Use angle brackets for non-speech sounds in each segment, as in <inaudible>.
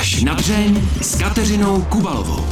Až na dřeň s Kateřinou Kubalovou.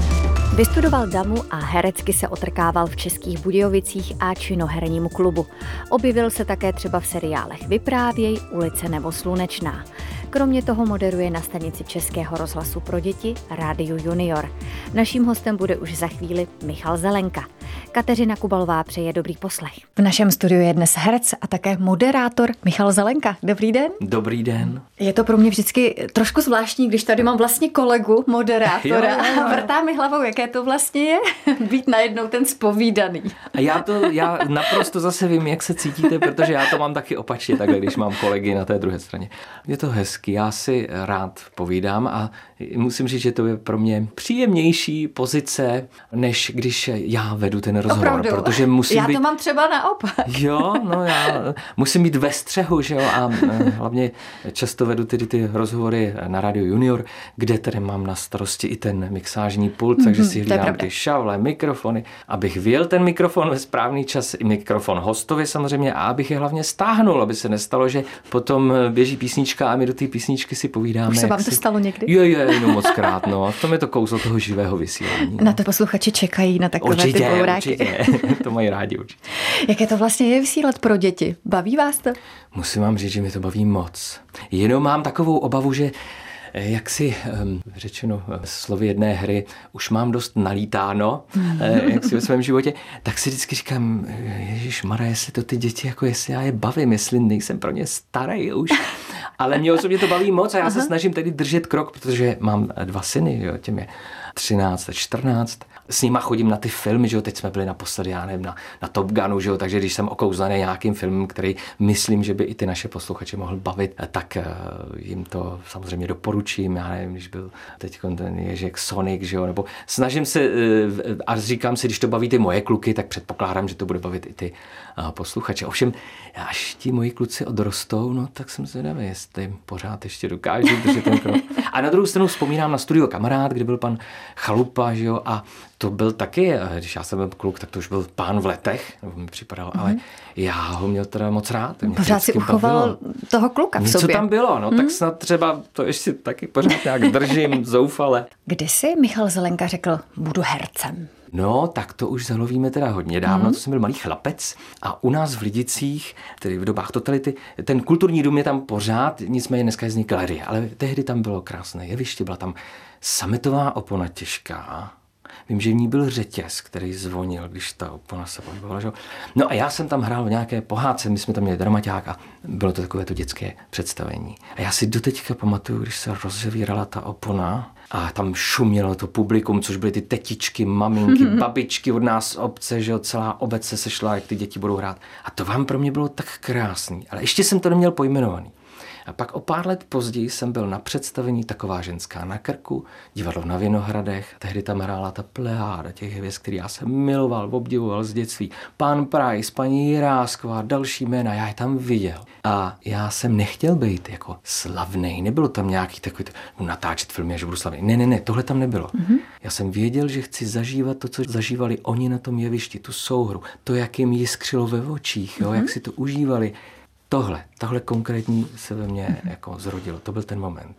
Vystudoval damu a herecky se otrkával v Českých Budějovicích a činohernímu klubu. Objevil se také třeba v seriálech Vyprávěj, Ulice nebo Slunečná. Kromě toho moderuje na stanici Českého rozhlasu pro děti Rádiu Junior. Naším hostem bude už za chvíli Michal Zelenka. Kateřina Kubalová přeje dobrý poslech. V našem studiu je dnes herec a také moderátor Michal Zelenka. Dobrý den. Dobrý den. Je to pro mě vždycky trošku zvláštní, když tady mám vlastně kolegu, moderátora <laughs> jo, jo, jo. a vrtá mi hlavou, jaké to vlastně je <laughs> být najednou ten spovídaný. A já to, já naprosto zase vím, jak se cítíte, protože já to mám taky opačně takhle, když mám kolegy na té druhé straně. Je to hezký, já si rád povídám a musím říct, že to je pro mě příjemnější pozice, než když já vedu ten rozhovor. Opravdu. Protože musím já být... to mám třeba naopak. Jo, no já musím být ve střehu, že jo, a eh, hlavně často vedu tedy ty rozhovory na Radio Junior, kde tedy mám na starosti i ten mixážní pult, mm-hmm, takže si hlídám ty šavle, mikrofony, abych vyjel ten mikrofon ve správný čas, i mikrofon hostovi samozřejmě, a abych je hlavně stáhnul, aby se nestalo, že potom běží písnička a my do té písničky si povídáme. Už se vám to si... stalo někdy? Jo, jo, jenom moc krát, no. Tom je to kouzlo toho živého vysílání. No. Na to posluchači čekají na takové určitě, ty bouráky. Určitě, <laughs> to mají rádi určitě. Jaké to vlastně je vysílat pro děti? Baví vás to? Musím vám říct, že mi to baví moc. Jenom mám takovou obavu, že jak si um, řečeno eh, slovy jedné hry, už mám dost nalítáno, eh, jak si ve svém životě, tak si vždycky říkám, Ježíš Mara, jestli to ty děti, jako jestli já je bavím, jestli nejsem pro ně starý už. Ale mě osobně to baví moc a já Aha. se snažím tedy držet krok, protože mám dva syny, jo, těm je 13 a 14 s nima chodím na ty filmy, že jo, teď jsme byli naposledy, já nevím, na, na Top Gunu, že jo, takže když jsem okouzlený nějakým filmem, který myslím, že by i ty naše posluchače mohl bavit, tak uh, jim to samozřejmě doporučím, já nevím, když byl teď ten Ježek Sonic, že jo, nebo snažím se uh, a říkám si, když to baví ty moje kluky, tak předpokládám, že to bude bavit i ty posluchače. Ovšem, až ti moji kluci odrostou, no tak jsem zvědavý, jestli pořád ještě dokážu držet ten krok. A na druhou stranu vzpomínám na studio Kamarád, kde byl pan Chalupa, že jo, a to byl taky, když já jsem byl kluk, tak to už byl pán v letech, nebo mi připadal, mm-hmm. ale mhm. já ho měl teda moc rád. Pořád si uchoval bavilo. toho kluka v Něco sobě. tam bylo, no, mm-hmm. tak mhm. snad třeba to ještě taky pořád nějak držím <laughs> zoufale. Kdy si Michal Zelenka řekl, budu hercem? No, tak to už zalovíme teda hodně dávno, mm. to jsem byl malý chlapec a u nás v Lidicích, tedy v dobách totality, ten kulturní dům je tam pořád, nicméně dneska je z ní galerie, ale tehdy tam bylo krásné jeviště, byla tam sametová opona těžká, Vím, že v ní byl řetěz, který zvonil, když ta opona se pohybovala. Že? No a já jsem tam hrál v nějaké pohádce, my jsme tam měli dramaťák a bylo to takové to dětské představení. A já si doteďka pamatuju, když se rozevírala ta opona a tam šumělo to publikum, což byly ty tetičky, maminky, <laughs> babičky od nás obce, že jo, celá obec se sešla, jak ty děti budou hrát. A to vám pro mě bylo tak krásný. Ale ještě jsem to neměl pojmenovaný. A pak o pár let později jsem byl na představení Taková ženská na krku, divadlo na Vinohradech, tehdy tam hrála ta plejáda těch hvězd, který já jsem miloval, obdivoval z dětství. Pán Price, paní Jirásková, další jména, já je tam viděl. A já jsem nechtěl být jako slavný, nebylo tam nějaký takový, to, natáčet filmy, že budu slavný. Ne, ne, ne, tohle tam nebylo. Mm-hmm. Já jsem věděl, že chci zažívat to, co zažívali oni na tom jevišti, tu souhru, to, jak jim jiskřilo ve očích, jo, mm-hmm. jak si to užívali tohle, tahle konkrétní se ve mně jako zrodilo. To byl ten moment.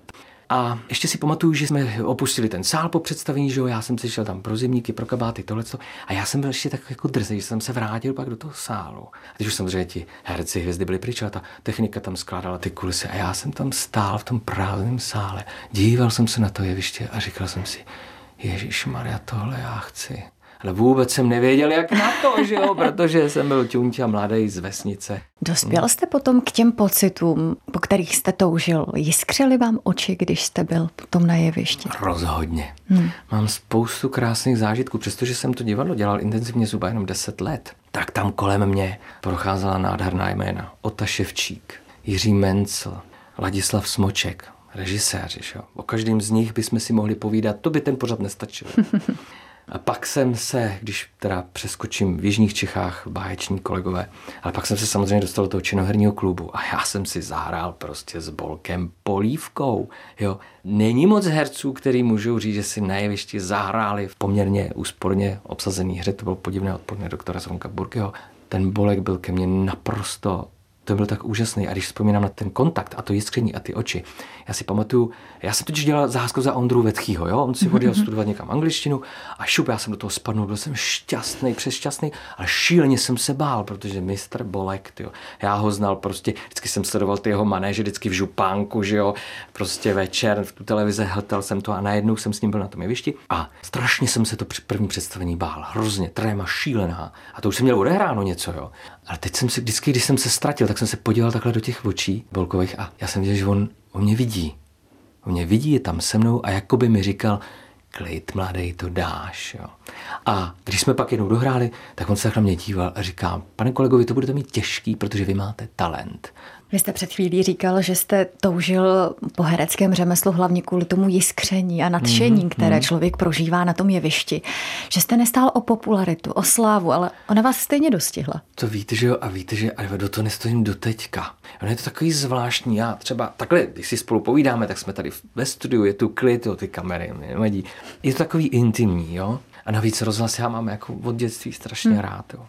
A ještě si pamatuju, že jsme opustili ten sál po představení, že jo, já jsem si šel tam pro zimníky, pro kabáty, tohleto. A já jsem byl ještě tak jako drzý, že jsem se vrátil pak do toho sálu. A teď už samozřejmě ti herci, hvězdy byli pryč, a ta technika tam skládala ty kulisy. A já jsem tam stál v tom prázdném sále, díval jsem se na to jeviště a říkal jsem si, Ježíš Maria, tohle já chci ale vůbec jsem nevěděl, jak na to, že jo, <laughs> protože jsem byl a mladý z vesnice. Dospěl jste potom k těm pocitům, po kterých jste toužil? Jiskřili vám oči, když jste byl potom na jevišti? Rozhodně. Hmm. Mám spoustu krásných zážitků, přestože jsem to divadlo dělal intenzivně zhruba jenom 10 let, tak tam kolem mě procházela nádherná jména. Ota Ševčík, Jiří Mencel, Ladislav Smoček, režiséři. Že? O každém z nich bychom si mohli povídat, to by ten pořad nestačil. <laughs> A pak jsem se, když teda přeskočím v Jižních Čechách, báječní kolegové, ale pak jsem se samozřejmě dostal do toho činoherního klubu a já jsem si zahrál prostě s Bolkem Polívkou. Jo. Není moc herců, který můžou říct, že si na jevišti zahráli v poměrně úsporně obsazený hře. To bylo podivné odpoledne doktora Zvonka Burkeho. Ten Bolek byl ke mně naprosto to byl tak úžasný. A když vzpomínám na ten kontakt a to jiskření a ty oči, já si pamatuju, já jsem totiž dělal zásku za Ondru Vetchýho, jo? on si odjel studovat někam angličtinu a šup, já jsem do toho spadnul, byl jsem šťastný, přešťastný, ale šíleně jsem se bál, protože mistr Bolek, tyjo, já ho znal prostě, vždycky jsem sledoval ty jeho manéže, vždycky v župánku, že jo, prostě večer v tu televize hltal jsem to a najednou jsem s ním byl na tom jevišti a strašně jsem se to při první představení bál, hrozně, tréma šílená a to už jsem měl odehráno něco, jo. Ale teď jsem si vždycky, když jsem se ztratil, tak jsem se podíval takhle do těch očí Bolkových a já jsem viděl, že on, on mě vidí. On mě vidí, je tam se mnou a jakoby mi říkal, klid, mladý, to dáš. Jo. A když jsme pak jednou dohráli, tak on se na mě díval a říká, pane kolegovi, to budete mít těžký, protože vy máte talent. Vy jste před chvílí říkal, že jste toužil po hereckém řemeslu hlavně kvůli tomu jiskření a nadšení, mm, které mm. člověk prožívá na tom jevišti. Že jste nestál o popularitu, o slávu, ale ona vás stejně dostihla. To víte, že jo, a víte, že ale do toho nestojím do teďka. Ono je to takový zvláštní. Já třeba takhle, když si spolu povídáme, tak jsme tady ve studiu, je tu klid, jo, ty kamery, nevadí. Je to takový intimní, jo. A navíc rozhlas já mám jako od dětství strašně mm. rád, jo.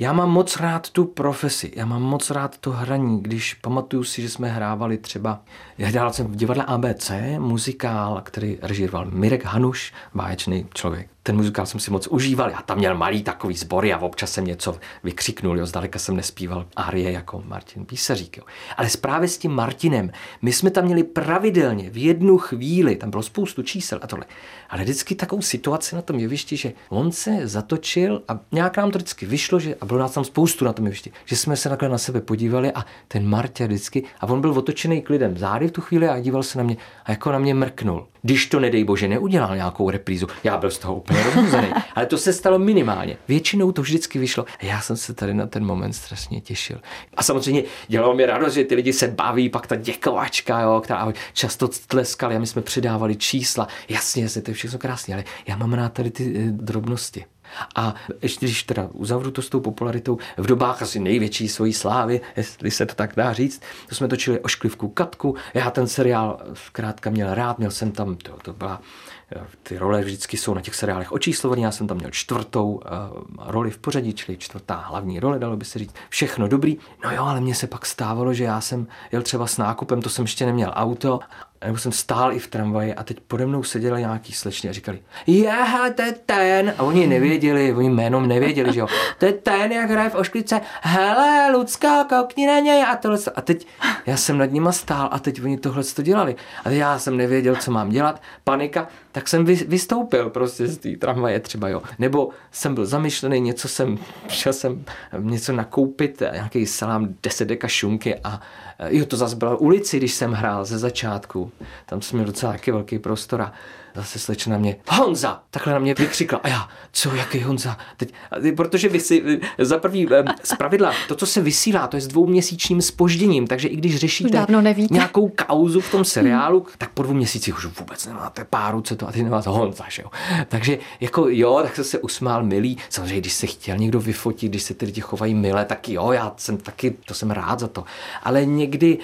Já mám moc rád tu profesi, já mám moc rád to hraní, když pamatuju si, že jsme hrávali třeba, já hrál jsem v divadle ABC, muzikál, který režíroval Mirek Hanuš, báječný člověk ten muzikál jsem si moc užíval. Já tam měl malý takový sbory a občas jsem něco vykřiknul, jo. zdaleka jsem nespíval arie jako Martin Písařík. Jo. Ale právě s tím Martinem, my jsme tam měli pravidelně v jednu chvíli, tam bylo spoustu čísel a tohle, ale vždycky takovou situaci na tom jevišti, že on se zatočil a nějak nám to vždycky vyšlo, že, a bylo nás tam spoustu na tom jevišti, že jsme se takhle na sebe podívali a ten Martě vždycky, a on byl otočený klidem zády v tu chvíli a díval se na mě a jako na mě mrknul. Když to, nedej bože, neudělal nějakou reprízu, já byl z toho úplně rozbuzený. Ale to se stalo minimálně. Většinou to vždycky vyšlo. A já jsem se tady na ten moment strašně těšil. A samozřejmě dělalo mi radost, že ty lidi se baví, pak ta děkovačka, jo, která často tleskali a my jsme předávali čísla. Jasně, to je všechno krásné, ale já mám rád tady ty eh, drobnosti. A ještě když teda uzavřu to s tou popularitou, v dobách asi největší svojí slávy, jestli se to tak dá říct, to jsme točili Ošklivku Katku, já ten seriál zkrátka měl rád, měl jsem tam, to, to byla ty role vždycky jsou na těch seriálech očíslované. Já jsem tam měl čtvrtou uh, roli v pořadí, čili čtvrtá hlavní role, dalo by se říct. Všechno dobrý. No jo, ale mně se pak stávalo, že já jsem jel třeba s nákupem, to jsem ještě neměl auto, nebo jsem stál i v tramvaji a teď pode mnou seděli nějaký slečny a říkali, je, to je ten. A oni nevěděli, oni jménom nevěděli, že jo. To je ten, jak hraje v ošklice. Hele, Lucka, koukni na něj. A, tohle. a teď já jsem nad nima stál a teď oni tohle to dělali. A já jsem nevěděl, co mám dělat. Panika tak jsem vystoupil prostě z té tramvaje třeba, jo. Nebo jsem byl zamyšlený, něco jsem, <laughs> šel jsem něco nakoupit, nějaký salám, deset deka šunky a jo, to zase byla ulici, když jsem hrál ze začátku. Tam jsem měl docela taky velký prostor a zase slečna na mě, Honza, takhle na mě vykřikla. A já, co, jaký Honza? Teď, protože vy si, za prvý, z pravidla, to, co se vysílá, to je s dvouměsíčním spožděním, takže i když řešíte nějakou kauzu v tom seriálu, tak po dvou měsících už vůbec nemáte páru, co to a ty nemáte Honza, že jo. Takže jako jo, tak se se usmál milý. Samozřejmě, když se chtěl někdo vyfotit, když se ty lidi chovají milé, tak jo, já jsem taky, to jsem rád za to. Ale někdy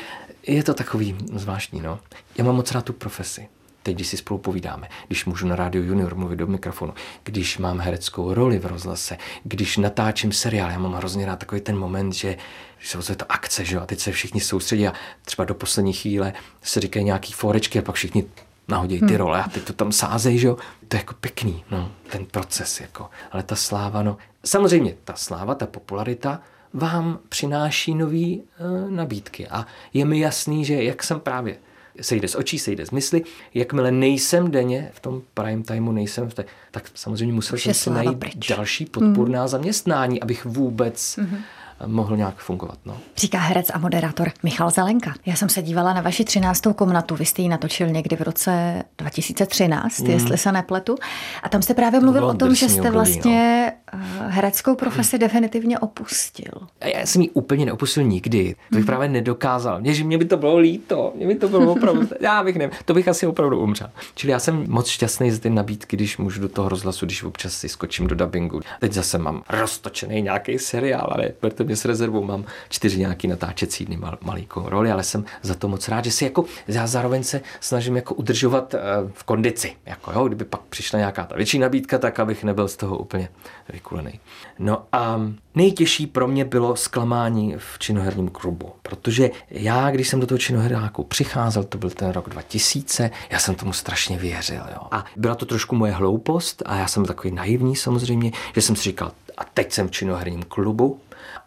je to takový zvláštní, no. Já mám moc rád tu profesi teď, když si spolu povídáme, když můžu na rádiu Junior mluvit do mikrofonu, když mám hereckou roli v rozhlase, když natáčím seriál, já mám hrozně rád takový ten moment, že když se ozve ta akce, že jo, a teď se všichni soustředí a třeba do poslední chvíle se říkají nějaký forečky a pak všichni nahodí ty hmm. role a teď to tam sázej, že jo. To je jako pěkný, no, ten proces, jako. Ale ta sláva, no, samozřejmě ta sláva, ta popularita vám přináší nové uh, nabídky a je mi jasný, že jak jsem právě sejde z očí, sejde z mysli. Jakmile nejsem denně v tom prime timeu, nejsem v té, tak samozřejmě musel jsem si najít pryč. další podpůrná mm. zaměstnání, abych vůbec mm-hmm mohl nějak fungovat. No. Říká herec a moderátor Michal Zelenka. Já jsem se dívala na vaši 13. komnatu, vy jste ji natočil někdy v roce 2013, mm. jestli se nepletu. A tam jste právě mluvil o tom, že jste období, vlastně no. Hereckou profesi definitivně opustil. Já jsem ji úplně neopustil nikdy. To bych mm. právě nedokázal. Mě, že mě by to bylo líto. Mě by to bylo opravdu. <laughs> já bych ne, to bych asi opravdu umřel. Čili já jsem moc šťastný z ty nabídky, když můžu do toho rozhlasu, když občas si skočím do dubbingu. Teď zase mám roztočený nějaký seriál, ale hodně s rezervou, mám čtyři nějaký natáčecí dny mal, malíkou roli, ale jsem za to moc rád, že si jako, já zároveň se snažím jako udržovat uh, v kondici, jako jo, kdyby pak přišla nějaká ta větší nabídka, tak abych nebyl z toho úplně vykulený. No a nejtěžší pro mě bylo zklamání v činoherním klubu, protože já, když jsem do toho činoheráku přicházel, to byl ten rok 2000, já jsem tomu strašně věřil. Jo. A byla to trošku moje hloupost a já jsem takový naivní samozřejmě, že jsem si říkal, a teď jsem v činoherním klubu,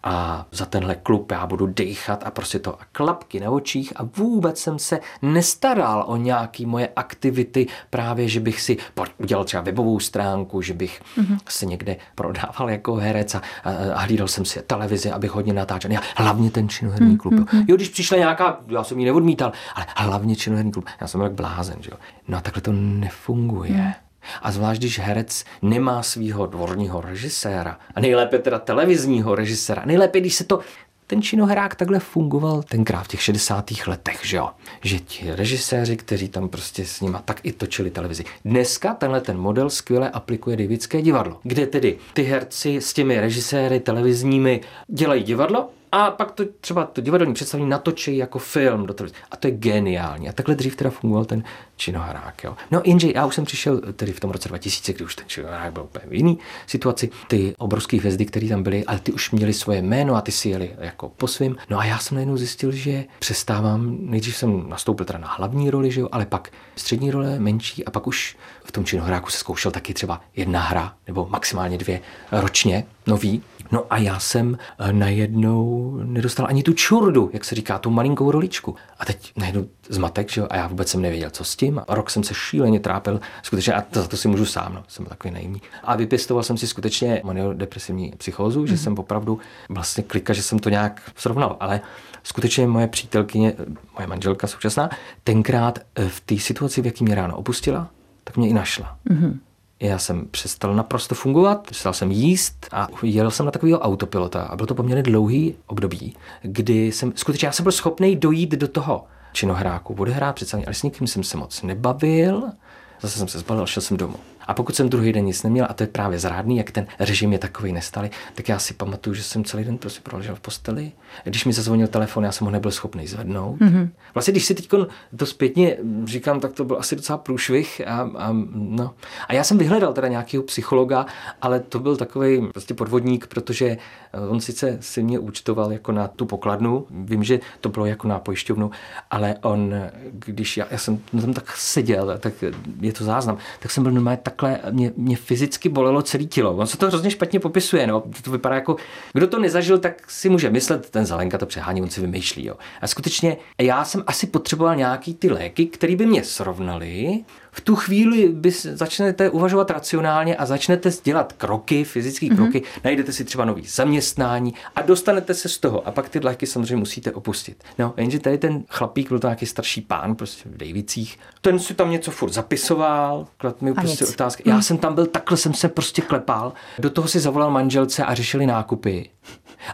a za tenhle klub já budu dechat a prostě to a klapky na očích a vůbec jsem se nestaral o nějaký moje aktivity, právě, že bych si udělal třeba webovou stránku, že bych mm-hmm. se někde prodával jako herec a, a, a hlídal jsem si televizi, abych hodně natáčel. Já, hlavně ten činoherní mm-hmm. klub. Mm-hmm. Jo, když přišla nějaká, já jsem ji neodmítal, ale hlavně činoherní klub. Já jsem jak blázen, že jo. No a takhle to nefunguje. Mm. A zvlášť, když herec nemá svého dvorního režiséra, a nejlépe teda televizního režiséra, nejlépe, když se to ten činohrák takhle fungoval tenkrát v těch 60. letech, že jo? Že ti režiséři, kteří tam prostě s nima tak i točili televizi. Dneska tenhle ten model skvěle aplikuje Davidské divadlo, kde tedy ty herci s těmi režiséry televizními dělají divadlo a pak to třeba to divadelní představení natočí jako film do televize. A to je geniální. A takhle dřív teda fungoval ten činohrák. Jo. No jenže já už jsem přišel tedy v tom roce 2000, kdy už ten činohrák byl úplně v jiný situaci. Ty obrovské hvězdy, které tam byly, ale ty už měli svoje jméno a ty si jeli jako po svým. No a já jsem najednou zjistil, že přestávám, nejdřív jsem nastoupil teda na hlavní roli, že jo, ale pak střední role, menší a pak už v tom činohráku se zkoušel taky třeba jedna hra nebo maximálně dvě ročně nový. No a já jsem eh, najednou nedostal ani tu čurdu, jak se říká, tu malinkou roličku. A teď najednou zmatek, že jo, a já vůbec jsem nevěděl, co s tím. A rok jsem se šíleně trápil, skutečně, a to, to si můžu sám, no, jsem takový naivní. A vypěstoval jsem si skutečně maniodepresivní psychózu, mm-hmm. že mhm. jsem opravdu vlastně klika, že jsem to nějak srovnal. Ale skutečně moje přítelkyně, moje manželka současná, tenkrát eh, v té situaci, v jaký mě ráno opustila, tak mě i našla. Mm-hmm. Já jsem přestal naprosto fungovat, přestal jsem jíst a jel jsem na takového autopilota a byl to poměrně dlouhý období, kdy jsem, skutečně já jsem byl schopný dojít do toho činohráku, odehrát představení, ale s nikým jsem se moc nebavil, zase jsem se zbalil, šel jsem domů. A pokud jsem druhý den nic neměl, a to je právě zrádný, jak ten režim je takový nestalý, tak já si pamatuju, že jsem celý den prostě proležel v posteli. Když mi zazvonil telefon, já jsem ho nebyl schopný zvednout. Mm-hmm. Vlastně, když si teď to zpětně říkám, tak to byl asi docela průšvih. A, a, no. a já jsem vyhledal teda nějakého psychologa, ale to byl takový prostě podvodník, protože on sice si mě účtoval jako na tu pokladnu, vím, že to bylo jako na pojišťovnu, ale on, když já, já jsem tam tak seděl, tak je to záznam, tak jsem byl normálně tak takhle mě, mě fyzicky bolelo celý tělo. On se to hrozně špatně popisuje, no. To vypadá jako, kdo to nezažil, tak si může myslet, ten Zelenka to přehání, on si vymýšlí, jo. A skutečně já jsem asi potřeboval nějaký ty léky, které by mě srovnaly v tu chvíli by začnete uvažovat racionálně a začnete dělat kroky, fyzické mm-hmm. kroky, najdete si třeba nový zaměstnání a dostanete se z toho. A pak ty léky samozřejmě musíte opustit. No, jenže tady ten chlapík byl to nějaký starší pán, prostě v Davicích, ten si tam něco furt zapisoval, klad mi prostě nic. Otázky. Já jsem tam byl, takhle jsem se prostě klepal. Do toho si zavolal manželce a řešili nákupy.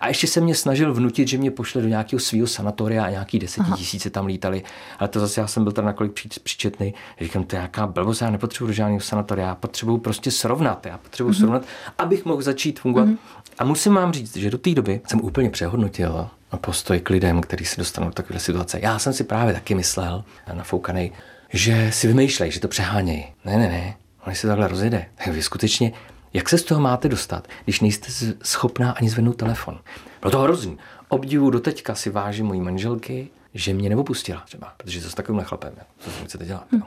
A ještě se mě snažil vnutit, že mě pošle do nějakého svého sanatoria a nějaký desetitisíce tam lítali. Ale to zase já jsem byl tam nakolik příčetný. Říkám, to je nějaká blbost, já nepotřebuji do žádného sanatoria, já potřebuji prostě srovnat. Já potřebuji mm-hmm. srovnat, abych mohl začít fungovat. Mm-hmm. A musím vám říct, že do té doby jsem úplně přehodnotil postoj k lidem, kteří se dostanou do takové situace. Já jsem si právě taky myslel, nafoukanej, že si vymýšlej, že to přehánějí. Ne, ne, ne, oni se takhle rozjede. Tak vy skutečně jak se z toho máte dostat, když nejste schopná ani zvednout telefon? Bylo to hrozný. Obdivu do teďka si vážím mojí manželky, že mě neopustila třeba, protože to s takovým nechlapem, co si chcete dělat. Hm.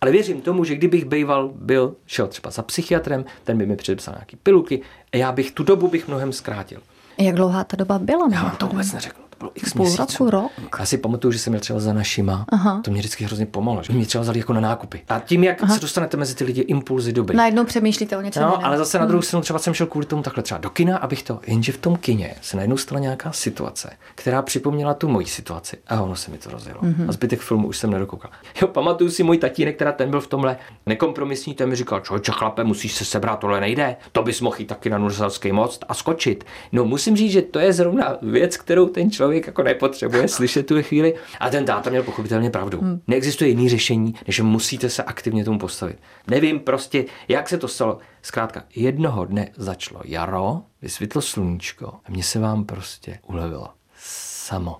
Ale věřím tomu, že kdybych býval, byl, šel třeba za psychiatrem, ten by mi předepsal nějaký pilulky a já bych tu dobu bych mnohem zkrátil. Jak dlouhá ta doba byla? Já vám to vůbec neřeknu bylo x Půl měsíců. roku, rok? Já si pamatuju, že jsem měl třeba za našima. Aha. To mě vždycky hrozně pomohlo. Že mě třeba vzali jako na nákupy. A tím, jak Aha. se dostanete mezi ty lidi, impulzy dobrý. Najednou přemýšlíte o něčem. No, ale zase na druhou hmm. stranu třeba jsem šel kvůli tomu takhle třeba do kina, abych to, jenže v tom kině se najednou stala nějaká situace, která připomněla tu moji situaci. A ono se mi to rozjelo. Mm-hmm. A zbytek filmu už jsem nedokoukal. Jo, pamatuju si můj tatínek, která ten byl v tomhle nekompromisní, ten mi říkal, člověče chlape, musíš se sebrat, tohle nejde. To bys mohl jít taky na Nurzelský most a skočit. No musím říct, že to je zrovna věc, kterou ten člověk jako nepotřebuje potřebuje slyšet tu chvíli. A ten táta měl pochopitelně pravdu. Hmm. Neexistuje jiný řešení, než že musíte se aktivně tomu postavit. Nevím prostě, jak se to stalo. Zkrátka, jednoho dne začalo jaro, vysvětlo sluníčko a mě se vám prostě ulevilo. Samo.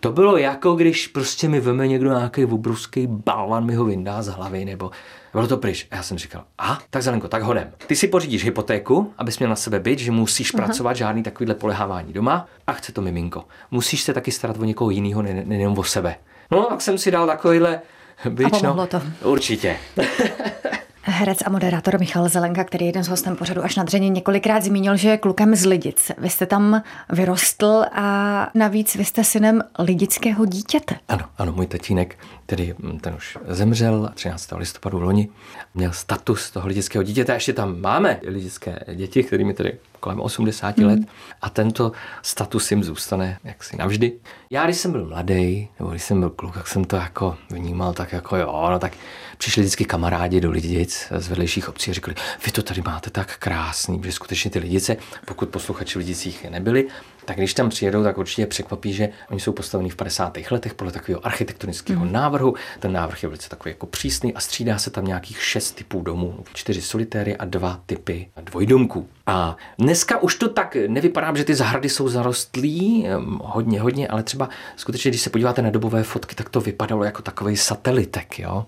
To bylo jako když prostě mi veme někdo nějaký obrovský balvan, mi ho vyndá z hlavy, nebo bylo to pryč. A já jsem říkal, a tak Zelenko, tak hodem. Ty si pořídíš hypotéku, abys měl na sebe byt, že musíš uh-huh. pracovat, žádný takovýhle polehávání doma a chce to miminko. Musíš se taky starat o někoho jiného, nejenom o sebe. No, tak jsem si dal takovýhle byč, a no. to. Určitě. <laughs> Herec a moderátor Michal Zelenka, který je jeden z hostem pořadu až na dřeně, několikrát zmínil, že je klukem z Lidic. Vy jste tam vyrostl a navíc vy jste synem lidického dítěte. Ano, ano, můj tatínek, který hm, ten už zemřel 13. listopadu v loni, měl status toho lidického dítěte. Ještě tam máme lidické děti, kterými tedy kolem 80 mm. let a tento status jim zůstane jaksi navždy. Já, když jsem byl mladý, nebo když jsem byl kluk, tak jsem to jako vnímal tak jako jo, no tak přišli vždycky kamarádi do Lidic z vedlejších obcí a říkali, vy to tady máte tak krásný, že skutečně ty Lidice, pokud posluchači v Lidicích nebyli, tak když tam přijedou, tak určitě překvapí, že oni jsou postaveni v 50. letech podle takového architektonického mm. návrhu. Ten návrh je velice takový jako přísný a střídá se tam nějakých šest typů domů, čtyři solitéry a dva typy dvojdomků. A dneska už to tak nevypadá, že ty zahrady jsou zarostlí hodně, hodně, ale třeba skutečně, když se podíváte na dobové fotky, tak to vypadalo jako takový satelitek, jo.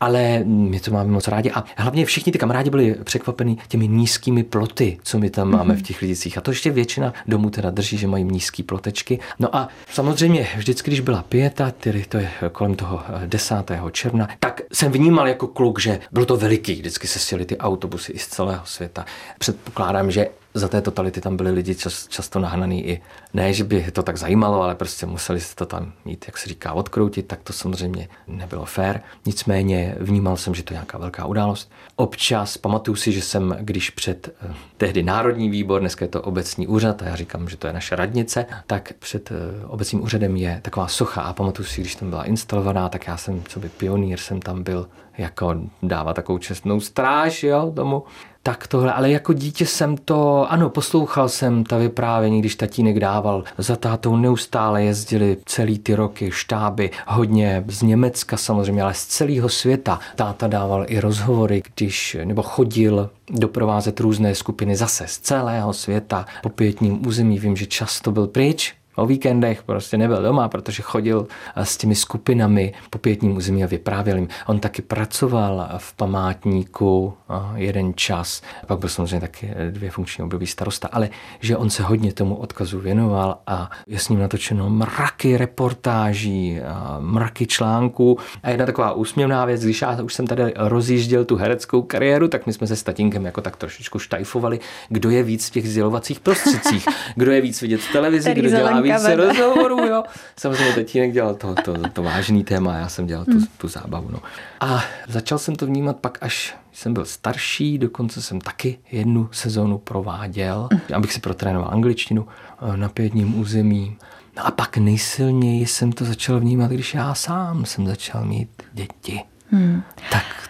Ale my to máme moc rádi a hlavně všichni ty kamarádi byli překvapení těmi nízkými ploty, co my tam máme v těch lidicích. A to ještě většina domů teda drží, že mají nízké plotečky. No a samozřejmě vždycky, když byla pěta, tedy to je kolem toho 10. června, tak jsem vnímal jako kluk, že bylo to veliký, vždycky se sjeli ty autobusy i z celého světa. Předpokládám, že za té totality tam byli lidi čas, často nahnaný i, ne, že by to tak zajímalo, ale prostě museli se to tam mít, jak se říká, odkroutit, tak to samozřejmě nebylo fér. Nicméně vnímal jsem, že to je nějaká velká událost. Občas pamatuju si, že jsem, když před eh, tehdy Národní výbor, dneska je to obecní úřad, a já říkám, že to je naše radnice, tak před eh, obecním úřadem je taková socha a pamatuju si, když tam byla instalovaná, tak já jsem, co by pionýr, jsem tam byl jako dává takovou čestnou stráž jo, tomu tak tohle, ale jako dítě jsem to, ano, poslouchal jsem ta vyprávění, když tatínek dával za tátou neustále jezdili celý ty roky štáby, hodně z Německa samozřejmě, ale z celého světa. Táta dával i rozhovory, když, nebo chodil doprovázet různé skupiny zase z celého světa po pětním území. Vím, že často byl pryč, o víkendech prostě nebyl doma, protože chodil eh, s těmi skupinami po pětním území a vyprávěl jim. On taky pracoval v památníku eh, jeden čas, pak byl samozřejmě taky eh, dvě funkční období starosta, ale že on se hodně tomu odkazu věnoval a je s ním natočeno mraky reportáží, mraky článků. A jedna taková úsměvná věc, když já už jsem tady rozjížděl tu hereckou kariéru, tak my jsme se s tatínkem jako tak trošičku štajfovali, kdo je víc v těch sdělovacích prostředcích, kdo je víc vidět v televizi, kdo dělá více rozhovorů, jo. <laughs> Samozřejmě tatínek dělal to, to, to vážný téma, já jsem dělal tu, hmm. tu zábavu. No. A začal jsem to vnímat pak až jsem byl starší, dokonce jsem taky jednu sezónu prováděl, hmm. abych si protrénoval angličtinu eh, na pětním území. No a pak nejsilněji jsem to začal vnímat, když já sám jsem začal mít děti. Hmm.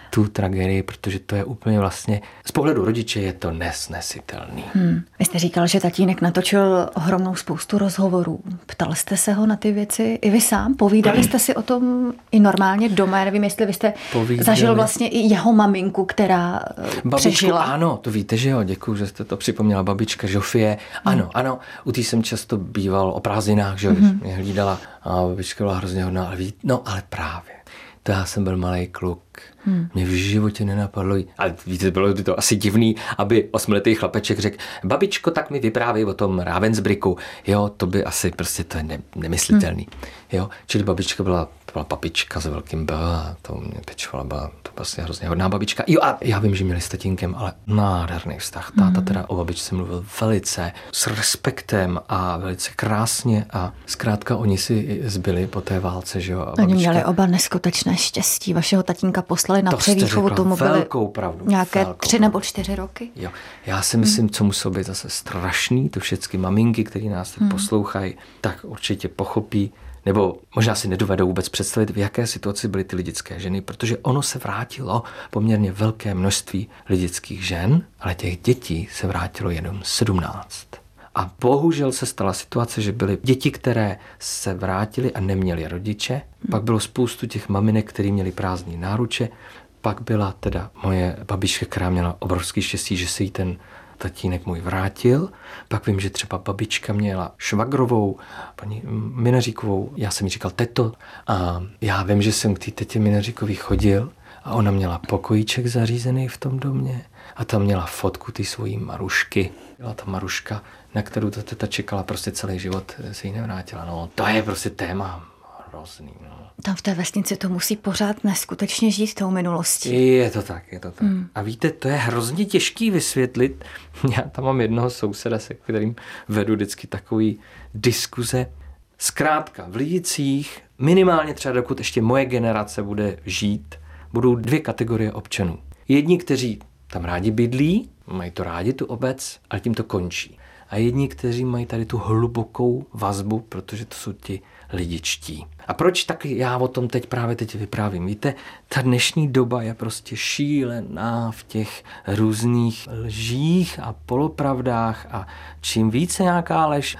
Tu tragédii, protože to je úplně vlastně, z pohledu rodiče je to nesnesitelný. Hmm. Vy jste říkal, že tatínek natočil ohromnou spoustu rozhovorů. Ptal jste se ho na ty věci i vy sám? Povídali jste si o tom i normálně doma? Já nevím, jestli vy jste Povídali. zažil vlastně i jeho maminku, která eh, Babičku, přežila. Ano, to víte, že jo, děkuji, že jste to připomněla. Babička Žofie, ano, hmm. ano, u té jsem často býval o prázdninách, že jo, hmm. mě hlídala a babička byla hrozně hodná, ale ví, no ale právě to já jsem byl malý kluk. Hmm. Mě v životě nenapadlo, ale víte, bylo by to asi divný, aby osmiletý chlapeček řekl, babičko, tak mi vyprávěj o tom Ravensbricku. Jo, to by asi prostě to je ne, nemyslitelný. Hmm. Jo, čili babička byla, to byla papička s velkým B to mě pečovala, byla to vlastně hrozně hodná babička. Jo a já vím, že měli s tatínkem, ale nádherný vztah. Táta hmm. teda o babičce mluvil velice s respektem a velice krásně a zkrátka oni si zbyli po té válce, že jo. A babička, oni měli oba neskutečné štěstí. Vašeho tatínka poslali na převýchovu, tomu byly velkou pravdu, nějaké velkou tři pravdu. nebo čtyři roky. Jo. Já si myslím, hmm. co muselo být zase strašný, to všechny maminky, které nás teď hmm. poslouchají, tak určitě pochopí, nebo možná si nedovedou vůbec představit, v jaké situaci byly ty lidické ženy, protože ono se vrátilo poměrně velké množství lidických žen, ale těch dětí se vrátilo jenom 17. A bohužel se stala situace, že byly děti, které se vrátily a neměly rodiče. Pak bylo spoustu těch maminek, které měly prázdné náruče. Pak byla teda moje babička, která měla obrovský štěstí, že se jí ten tatínek můj vrátil. Pak vím, že třeba babička měla švagrovou, paní Minaříkovou, já jsem jí říkal teto. A já vím, že jsem k té tetě Minaříkový chodil a ona měla pokojíček zařízený v tom domě a tam měla fotku ty svojí Marušky. Byla ta Maruška, na kterou ta teta čekala prostě celý život, se jí nevrátila. No, to je prostě téma hrozný. No. Tam v té vesnici to musí pořád neskutečně žít tou minulostí. Je to tak, je to tak. Hmm. A víte, to je hrozně těžký vysvětlit. <laughs> Já tam mám jednoho souseda, se kterým vedu vždycky takový diskuze. Zkrátka, v Lidicích minimálně třeba dokud ještě moje generace bude žít, budou dvě kategorie občanů. Jedni, kteří tam rádi bydlí, mají to rádi tu obec, ale tím to končí. A jedni, kteří mají tady tu hlubokou vazbu, protože to jsou ti lidičtí. A proč taky já o tom teď právě teď vyprávím? Víte, ta dnešní doba je prostě šílená v těch různých lžích a polopravdách a čím více nějaká lež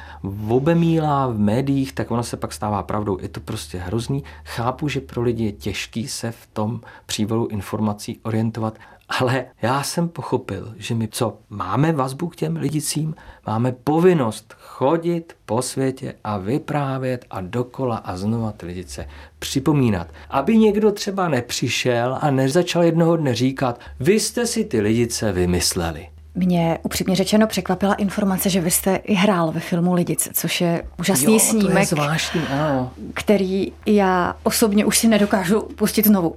obemílá v médiích, tak ona se pak stává pravdou. Je to prostě hrozný. Chápu, že pro lidi je těžký se v tom přívalu informací orientovat, ale já jsem pochopil, že my co, máme vazbu k těm lidicím, máme povinnost chodit po světě a vyprávět a dokola a znova ty lidice připomínat. Aby někdo třeba nepřišel a nezačal jednoho dne říkat, vy jste si ty lidice vymysleli. Mě upřímně řečeno překvapila informace, že vy jste i hrál ve filmu Lidice, což je úžasný jo, snímek, to je zvláštní, ano. který já osobně už si nedokážu pustit znovu.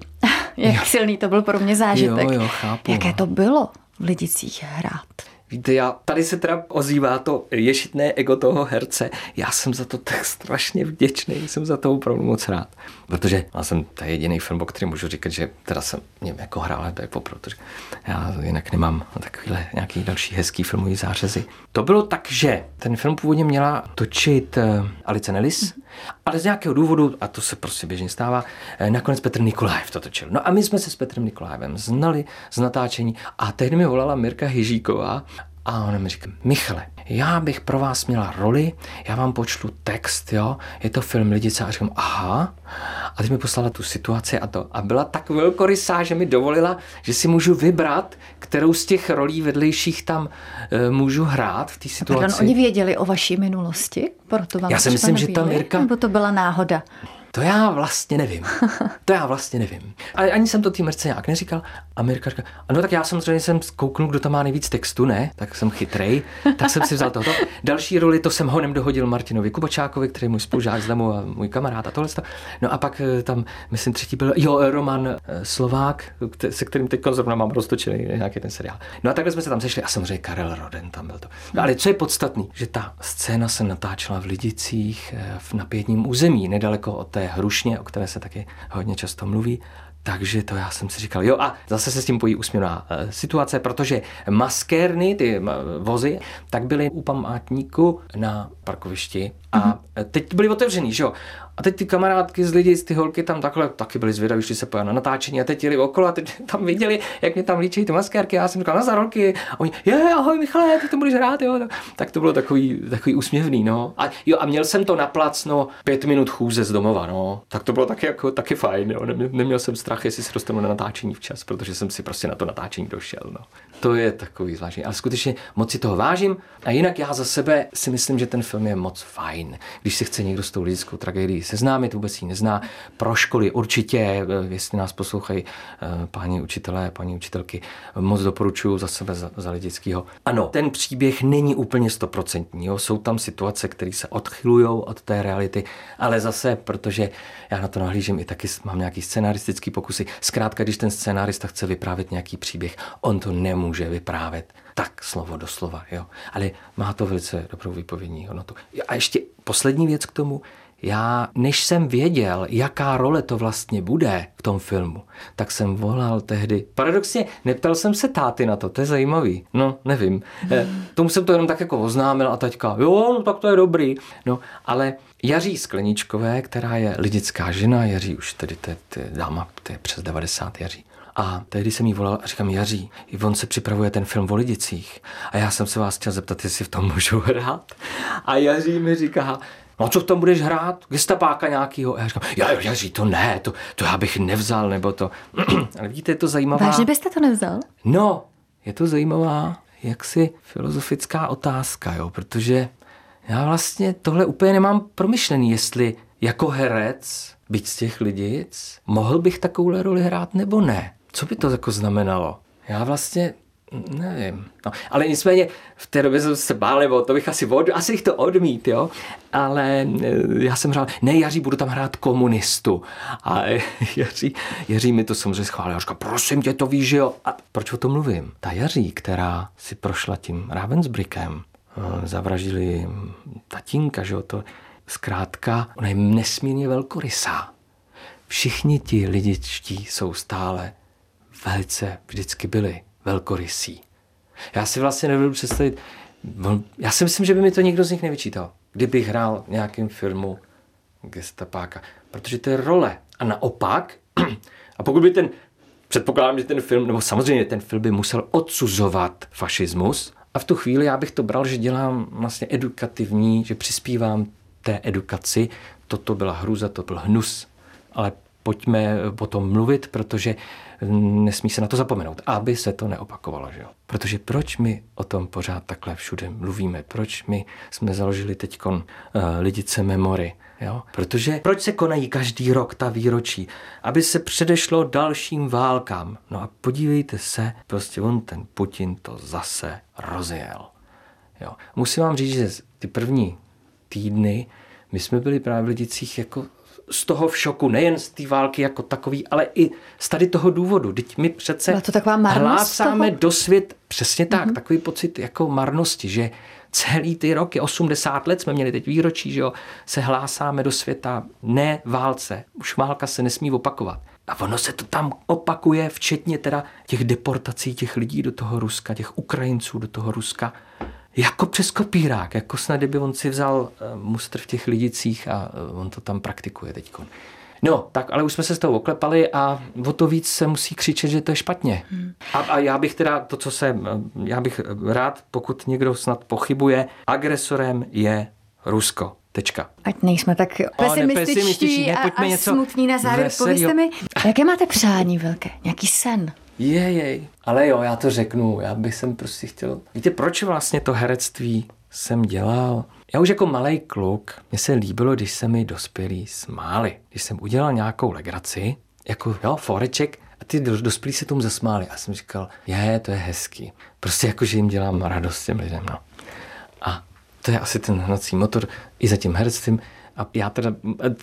Jak jo. silný to byl pro mě zážitek. Jo, jo, chápu. Jaké to bylo v Lidicích hrát? Víte, já, tady se teda ozývá to ješitné ego toho herce. Já jsem za to tak strašně vděčný, jsem za to opravdu moc rád. Protože já jsem to jediný film, o kterém můžu říkat, že teda jsem něm jako hrál jako protože já jinak nemám takovýhle nějaký další hezký filmový zářezy. To bylo tak, že ten film původně měla točit uh, Alice Nellis, mm. ale z nějakého důvodu, a to se prostě běžně stává, uh, nakonec Petr Nikolajev to točil. No a my jsme se s Petrem Nikolajevem znali z natáčení a tehdy mi volala Mirka Hyžíková a ona mi říká, Michale, já bych pro vás měla roli, já vám počtu text, jo, je to film Lidice a říkám, aha, a teď mi poslala tu situaci a to. A byla tak velkorysá, že mi dovolila, že si můžu vybrat, kterou z těch rolí vedlejších tam e, můžu hrát v té situaci. Pardon, oni věděli o vaší minulosti? Proto vám já si myslím, že ta Mirka... Nebo to byla náhoda? To já vlastně nevím. <laughs> To já vlastně nevím. Ale ani jsem to tým Mirce nějak neříkal. A Mirka říká, ano, tak já samozřejmě jsem kouknul, kdo tam má nejvíc textu, ne? Tak jsem chytrej, tak jsem si vzal toto. Další roli, to jsem honem dohodil Martinovi Kubačákovi, který je můj spolužák z Damu a můj kamarád a tohle. No a pak eh, tam, myslím, třetí byl, jo, Roman eh, Slovák, se kterým teď zrovna mám roztočený nějaký ten seriál. No a takhle jsme se tam sešli a samozřejmě Karel Roden tam byl to. No ale co je podstatný, že ta scéna se natáčela v Lidicích, eh, v napětním území, nedaleko od té té hrušně, o které se taky hodně často mluví. Takže to já jsem si říkal, jo a zase se s tím pojí úsměvná e, situace, protože maskérny, ty vozy, tak byly u památníku na parkovišti a mm-hmm. teď byly otevřený, že jo. Teď ty kamarádky z lidí, z ty holky tam takhle taky byly zvědaví, že se pojeli na natáčení a teď jeli okolo a teď <laughs> tam viděli, jak mě tam líčí ty maskérky. Já jsem říkal, na zarolky. A oni, je, ahoj Michale, ty to budeš hrát, jo. Tak to bylo takový, takový úsměvný, no. A jo, a měl jsem to na no, pět minut chůze z domova, no. Tak to bylo taky, jako, taky fajn, jo. Neměl, neměl jsem strach, jestli se dostanu na natáčení včas, protože jsem si prostě na to natáčení došel, no. To je takový zvláštní. Ale skutečně moc si toho vážím. A jinak já za sebe si myslím, že ten film je moc fajn. Když se chce někdo s tou lidskou tragédií seznámit, vůbec ji nezná, pro školy určitě, eh, jestli nás poslouchají eh, páni učitelé, paní učitelky, moc doporučuju za sebe, za, za lidického. Ano, ten příběh není úplně stoprocentní. Jsou tam situace, které se odchylují od té reality, ale zase, protože já na to nahlížím i taky mám nějaký scenaristický pokusy. Zkrátka, když ten scenárista chce vyprávět nějaký příběh, on to nemůže vyprávět tak slovo do slova, jo. Ale má to velice dobrou výpovědní hodnotu. A ještě poslední věc k tomu. Já, než jsem věděl, jaká role to vlastně bude v tom filmu, tak jsem volal tehdy. Paradoxně, neptal jsem se táty na to, to je zajímavý. No, nevím. Eh, <laughs> tomu jsem to jenom tak jako oznámil a taťka, jo, no tak to je dobrý. No, ale Jaří Skleničkové, která je lidická žena, Jaří už tedy to je, to je dáma, to je přes 90 Jaří. A tehdy jsem jí volal a říkám, Jaří, on se připravuje ten film o lidicích. A já jsem se vás chtěl zeptat, jestli v tom můžu hrát. A Jaří mi říká, no co v tom budeš hrát? Gestapáka nějakýho? A já říkám, já, Jaří, to ne, to, to já bych nevzal, nebo to. <clears throat> Ale vidíte, je to zajímavá. Vážně byste to nevzal? No, je to zajímavá jaksi filozofická otázka, jo, protože já vlastně tohle úplně nemám promyšlený, jestli jako herec, byť z těch lidic, mohl bych takovou roli hrát nebo ne. Co by to jako znamenalo? Já vlastně Nevím. No, ale nicméně v té době jsem se bál, nebo to bych asi, od, asi bych to odmít, jo. Ale eh, já jsem hrál, ne Jaří, budu tam hrát komunistu. A <laughs> Jaří, Jaří mi to samozřejmě schválil. Říká, prosím tě, to víš, jo. A proč o tom mluvím? Ta Jaří, která si prošla tím Ravensbrickem, eh, zavražili tatínka, že jo, to zkrátka, ona je nesmírně velkorysá. Všichni ti lidičtí jsou stále velice vždycky byli velkorysí. Já si vlastně nebudu představit, já si myslím, že by mi to někdo z nich nevyčítal, kdybych hrál v nějakém filmu gestapáka, protože to je role. A naopak, <clears throat> a pokud by ten, předpokládám, že ten film, nebo samozřejmě ten film by musel odsuzovat fašismus, a v tu chvíli já bych to bral, že dělám vlastně edukativní, že přispívám té edukaci. Toto byla hruza, to byl hnus. Ale pojďme potom mluvit, protože nesmí se na to zapomenout, aby se to neopakovalo. Že jo? Protože proč my o tom pořád takhle všude mluvíme? Proč my jsme založili teď uh, lidice memory? Jo? Protože proč se konají každý rok ta výročí? Aby se předešlo dalším válkám. No a podívejte se, prostě on ten Putin to zase rozjel. Jo? Musím vám říct, že ty první týdny my jsme byli právě v Lidicích jako z toho v šoku, nejen z té války jako takový, ale i z tady toho důvodu. Teď my přece to taková hlásáme toho? do svět, přesně tak, mm-hmm. takový pocit jako marnosti, že celý ty roky, 80 let jsme měli teď výročí, že jo, se hlásáme do světa ne válce. Už válka se nesmí opakovat. A ono se to tam opakuje, včetně teda těch deportací těch lidí do toho Ruska, těch Ukrajinců do toho Ruska jako přes kopírák, jako snad kdyby on si vzal eh, mustr v těch lidicích a eh, on to tam praktikuje teď. No, tak ale už jsme se z toho oklepali a o to víc se musí křičet, že to je špatně. Hmm. A, a já bych teda, to, co jsem, eh, já bych rád, pokud někdo snad pochybuje, agresorem je Rusko. Tečka. Ať nejsme tak pesimističtí, pesimističtí a, a něco smutní na závěr. Povězte mi, jaké máte přání velké? Nějaký sen? Jej, jej. Ale jo, já to řeknu. Já bych jsem prostě chtěl... Víte, proč vlastně to herectví jsem dělal? Já už jako malý kluk, mně se líbilo, když se mi dospělí smáli. Když jsem udělal nějakou legraci, jako jo, foreček, a ty dospělí se tomu zasmáli. A jsem říkal, je, to je hezký. Prostě jako, že jim dělám radost těm lidem. No. A to je asi ten hnací motor i za tím herectvím. A já teda,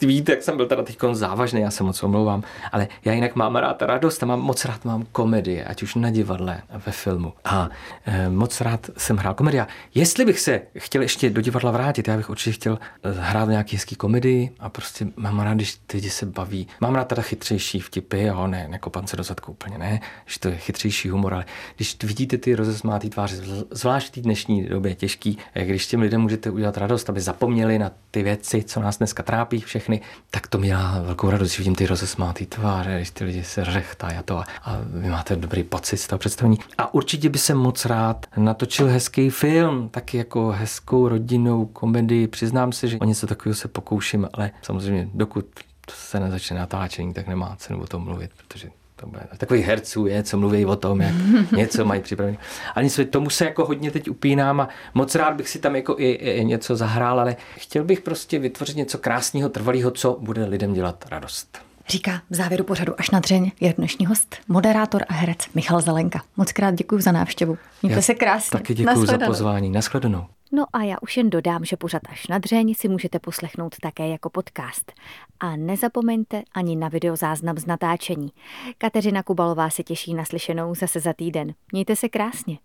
víte, jak jsem byl teda teď závažný, já se moc omlouvám, ale já jinak mám rád radost a mám moc rád mám komedie, ať už na divadle, ve filmu. A e, moc rád jsem hrál komedie. Jestli bych se chtěl ještě do divadla vrátit, já bych určitě chtěl eh, hrát nějaký hezký komedii a prostě mám rád, když ty lidi se baví. Mám rád teda chytřejší vtipy, jo, ne, nekopan se do zadku úplně, ne, že to je chytřejší humor, ale když vidíte ty rozesmátý tváře, zvlášť v dnešní době těžký, když těm lidem můžete udělat radost, aby zapomněli na ty věci, co nás dneska trápí všechny, tak to mi dělá velkou radost, vidím ty rozesmátý tváře, když ty lidi se řechtají a to a, a vy máte dobrý pocit z toho představení. A určitě by se moc rád natočil hezký film, taky jako hezkou rodinnou komedii. Přiznám se, že o něco takového se pokouším, ale samozřejmě dokud se nezačne natáčení, tak nemá cenu o tom mluvit, protože to bude, takových herců je, co mluví o tom, jak <laughs> něco mají připravené. Ale nic, tomu se jako hodně teď upínám a moc rád bych si tam jako i, i něco zahrál, ale chtěl bych prostě vytvořit něco krásného, trvalého, co bude lidem dělat radost. Říká v závěru pořadu až na dřeň je dnešní host, moderátor a herec Michal Zelenka. Moc krát děkuji za návštěvu. Mějte se krásně. Taky děkuji za pozvání. Naschledanou. No a já už jen dodám, že pořad až na dřeň si můžete poslechnout také jako podcast. A nezapomeňte ani na videozáznam z natáčení. Kateřina Kubalová se těší na slyšenou zase za týden. Mějte se krásně.